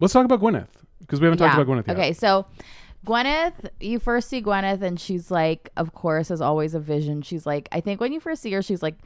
Let's talk about Gwyneth because we haven't talked Yeah. about Gwyneth yet. Okay, so Gwyneth, you first see Gwyneth, and she's like, of course, as always, a vision. She's like, I think when you first see her, she's like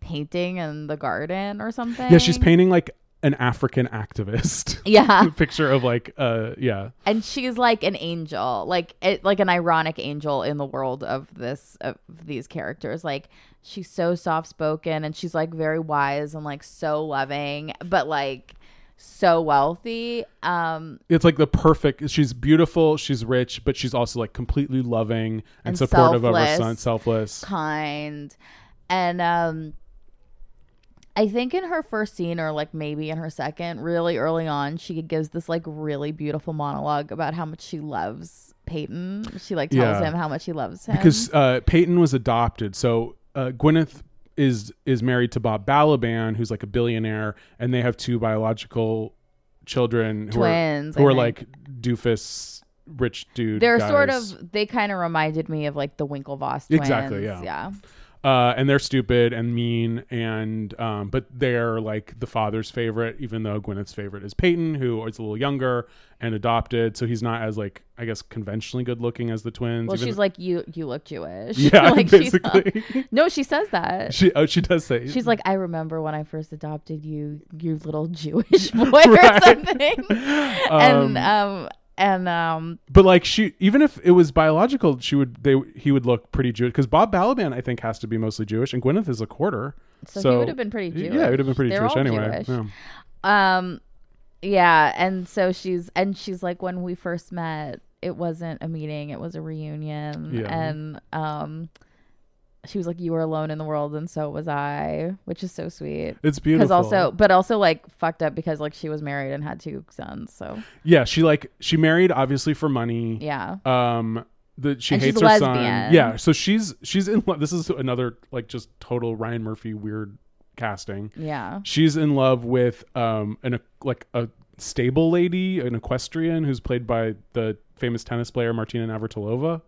painting in the garden or something. Yeah, she's painting like an African activist. Yeah. picture of like uh yeah. and she's like an angel, like it, like an ironic angel in the world of this of these characters. Like she's so soft spoken, and she's like very wise and like so loving, but like so wealthy. Um, It's like the perfect she's beautiful, she's rich, but she's also like completely loving and, And supportive of her son, selfless. kind and um I think in her first scene or like maybe in her second, really early on, she gives this like really beautiful monologue about how much she loves Payton. She like tells Yeah. him how much she loves him. because uh, Payton was adopted. So uh, Gwyneth is is married to Bob Balaban, who's like a billionaire, and they have two biological children who Twins, are who I are think. like doofus rich dude. they're sort guys. of they kind of reminded me of like the Winklevoss twins. Exactly, yeah. Yeah. Uh, and they're stupid and mean, and um, but they're like the father's favorite, even though Gwyneth's favorite is Payton, who is a little younger and adopted, so he's not as like I guess conventionally good looking as the twins. Well, even she's like you you look Jewish. Yeah, like she's- basically. no, she says that. she oh she does say She's like, I remember when I first adopted you, you little Jewish boy or Right. something. and um and um But like she, even if it was biological, she would they he would look pretty Jewish because Bob Balaban I think has to be mostly Jewish, and Gwyneth is a quarter. So he would have been pretty jewish Yeah, he would have been pretty They're Jewish anyway. Jewish. Yeah. um yeah, and so she's and she's like when we first met, it wasn't a meeting, it was a reunion. Yeah. And um she was like, You were alone in the world and so was I, which is so sweet. It's beautiful. Because also but also like fucked up because like she was married and had two sons. So Yeah, she like she married obviously for money. yeah. Um, that she And hates her son. Yeah, so she's she's in love. This is another like just total Ryan Murphy weird casting. Yeah. She's in love with um an a, like a stable lady, an equestrian who's played by the famous tennis player Martina Navratilova.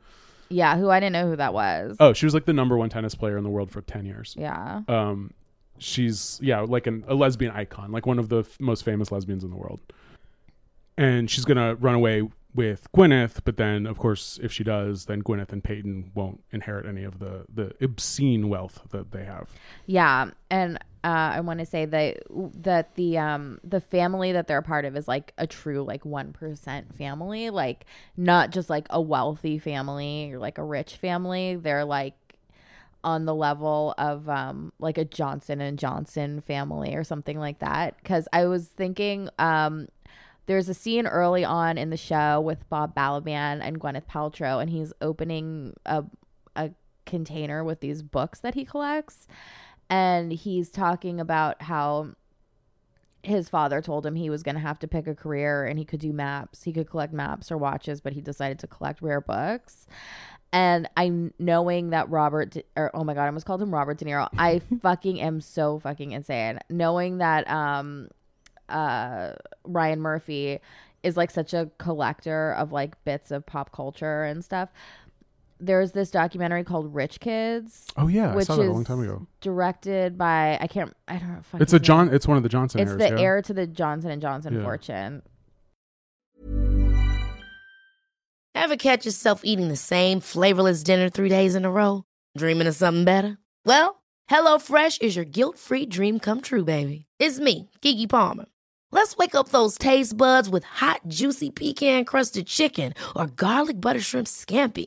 Yeah, who I didn't know who that was. Oh, she was like the number one tennis player in the world for ten years. Yeah. Um, she's yeah, like an, a lesbian icon, like one of the f- most famous lesbians in the world. And she's gonna run away with Gwyneth, but then of course, if she does, then Gwyneth and Payton won't inherit any of the the obscene wealth that they have. Yeah, and uh, I want to say that that the um the family that they're a part of is like a true like one percent family, like not just like a wealthy family or like a rich family. They're like on the level of um like a Johnson and Johnson family or something like that. Because I was thinking um there's a scene early on in the show with Bob Balaban and Gwyneth Paltrow, and he's opening a a container with these books that he collects, and he's talking about how his father told him he was going to have to pick a career and he could do maps. He could collect maps or watches, but he decided to collect rare books. And I knowing that Robert De, or oh my god, I almost called him Robert De Niro. I fucking am so fucking insane. Knowing that um uh Ryan Murphy is like such a collector of like bits of pop culture and stuff. There's this documentary called Rich Kids. Oh yeah, I which saw that a is long time ago. Directed by I can't I don't know. fuck It's his a John. name. It's one of the Johnson. It's heirs, the yeah. heir to the Johnson and Johnson Yeah. fortune. Ever catch yourself eating the same flavorless dinner three days in a row? Dreaming of something better? Well, HelloFresh is your guilt-free dream come true, baby. It's me, Keke Palmer. Let's wake up those taste buds with hot, juicy pecan crusted chicken or garlic butter shrimp scampi.